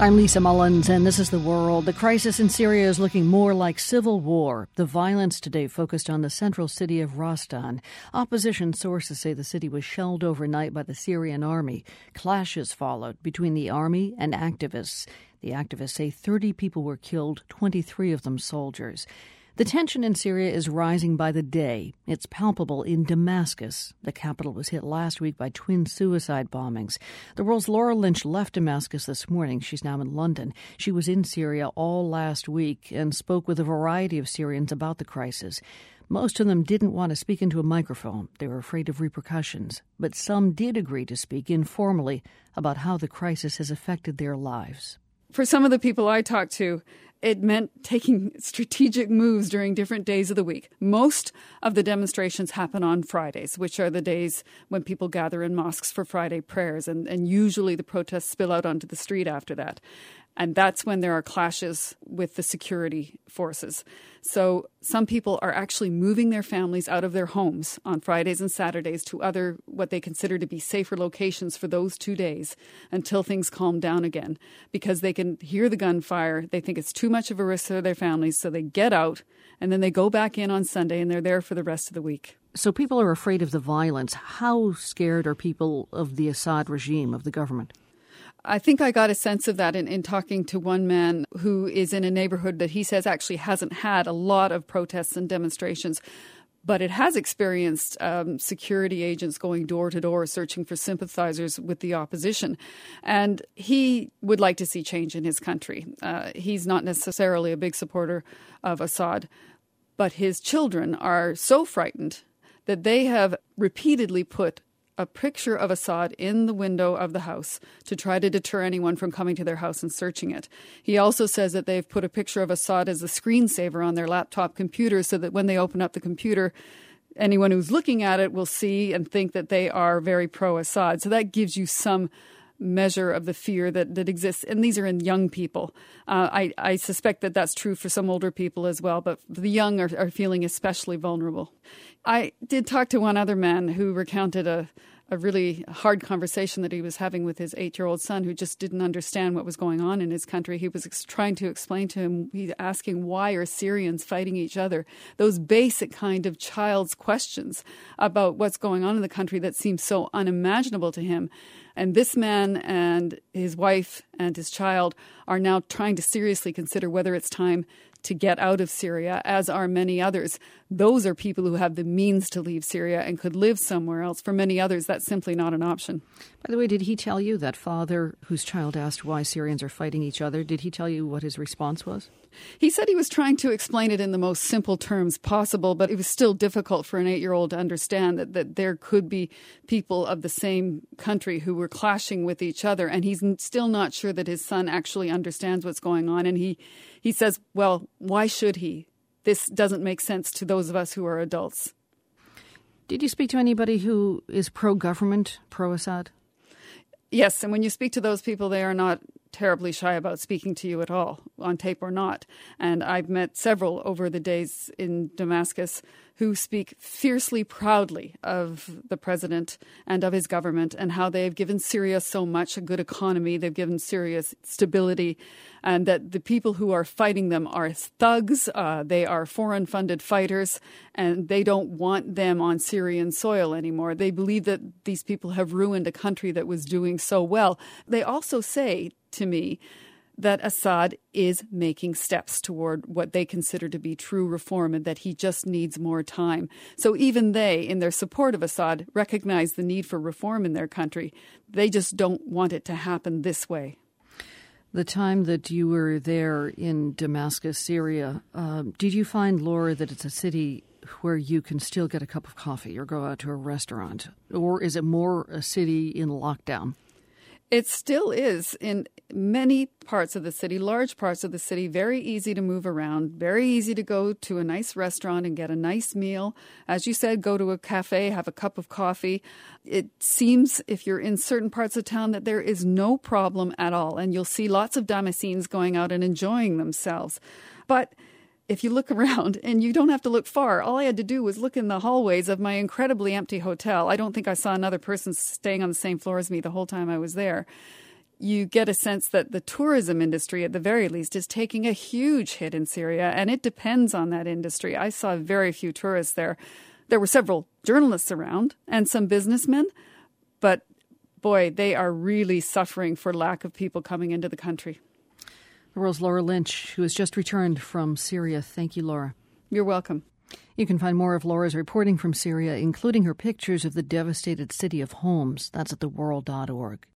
I'm Lisa Mullins, and this is The World. The crisis in Syria is looking more like civil war. The violence today focused on the central city of Rastan. Opposition sources say the city was shelled overnight by the Syrian army. Clashes followed between the army and activists. The activists say 30 people were killed, 23 of them soldiers. The tension in Syria is rising by the day. It's palpable in Damascus. The capital was hit last week by twin suicide bombings. The world's Laura Lynch left Damascus this morning. She's now in London. She was in Syria all last week and spoke with a variety of Syrians about the crisis. Most of them didn't want to speak into a microphone. They were afraid of repercussions. But some did agree to speak informally about how the crisis has affected their lives. For some of the people I talked to, it meant taking strategic moves during different days of the week. Most of the demonstrations happen on Fridays, which are the days when people gather in mosques for Friday prayers, and, and usually the protests spill out onto the street after that. And that's when there are clashes with the security forces. So some people are actually moving their families out of their homes on Fridays and Saturdays to other, what they consider to be safer locations for those two days until things calm down again because they can hear the gunfire. They think it's too much of a risk for their families. So they get out and then they go back in on Sunday and they're there for the rest of the week. So people are afraid of the violence. How scared are people of the Assad regime, of the government? I think I got a sense of that in, in talking to one man who is in a neighborhood that he says actually hasn't had a lot of protests and demonstrations but it has experienced um, security agents going door to door searching for sympathizers with the opposition. And he would like to see change in his country. Uh, he's not necessarily a big supporter of Assad, but his children are so frightened that they have repeatedly put a picture of Assad in the window of the house to try to deter anyone from coming to their house and searching it. He also says that they've put a picture of Assad as a screensaver on their laptop computer so that when they open up the computer, anyone who's looking at it will see and think that they are very pro Assad. So that gives you some measure of the fear that, that exists. And these are in young people. Uh, I, I suspect that that's true for some older people as well, but the young are, are feeling especially vulnerable. I did talk to one other man who recounted a, a really hard conversation that he was having with his eight year old son who just didn't understand what was going on in his country. He was ex- trying to explain to him, he's asking, why are Syrians fighting each other? Those basic kind of child's questions about what's going on in the country that seems so unimaginable to him. And this man and his wife and his child are now trying to seriously consider whether it's time to get out of Syria, as are many others. Those are people who have the means to leave Syria and could live somewhere else. For many others, that's simply not an option. By the way, did he tell you that father whose child asked why Syrians are fighting each other? Did he tell you what his response was? He said he was trying to explain it in the most simple terms possible, but it was still difficult for an eight year old to understand that, that there could be people of the same country who were clashing with each other. And he's still not sure that his son actually understands what's going on. And he, he says, well, why should he? This doesn't make sense to those of us who are adults. Did you speak to anybody who is pro government, pro Assad? Yes, and when you speak to those people, they are not terribly shy about speaking to you at all, on tape or not. And I've met several over the days in Damascus who speak fiercely proudly of the president and of his government and how they have given Syria so much a good economy, they've given Syria stability, and that the people who are fighting them are thugs, uh, they are foreign funded fighters, and they don't want them on Syrian soil anymore. They believe that these people have ruined a country that was doing so well. They also say to me that Assad is making steps toward what they consider to be true reform and that he just needs more time. So even they, in their support of Assad, recognize the need for reform in their country. They just don't want it to happen this way. The time that you were there in Damascus, Syria, uh, did you find, Laura, that it's a city where you can still get a cup of coffee or go out to a restaurant? Or is it more a city in lockdown? It still is in many parts of the city, large parts of the city, very easy to move around, very easy to go to a nice restaurant and get a nice meal. As you said, go to a cafe, have a cup of coffee. It seems, if you're in certain parts of town, that there is no problem at all. And you'll see lots of Damascenes going out and enjoying themselves. But if you look around, and you don't have to look far, all I had to do was look in the hallways of my incredibly empty hotel. I don't think I saw another person staying on the same floor as me the whole time I was there. you get a sense that the tourism industry, at the very least, is taking a huge hit in Syria, and it depends on that industry. I saw very few tourists there. There were several journalists around and some businessmen, but boy, they are really suffering for lack of people coming into the country. The world's Laura Lynch, who has just returned from Syria. Thank you, Laura. You're welcome. You can find more of Laura's reporting from Syria, including her pictures of the devastated city of Homs. That's at theworld.org.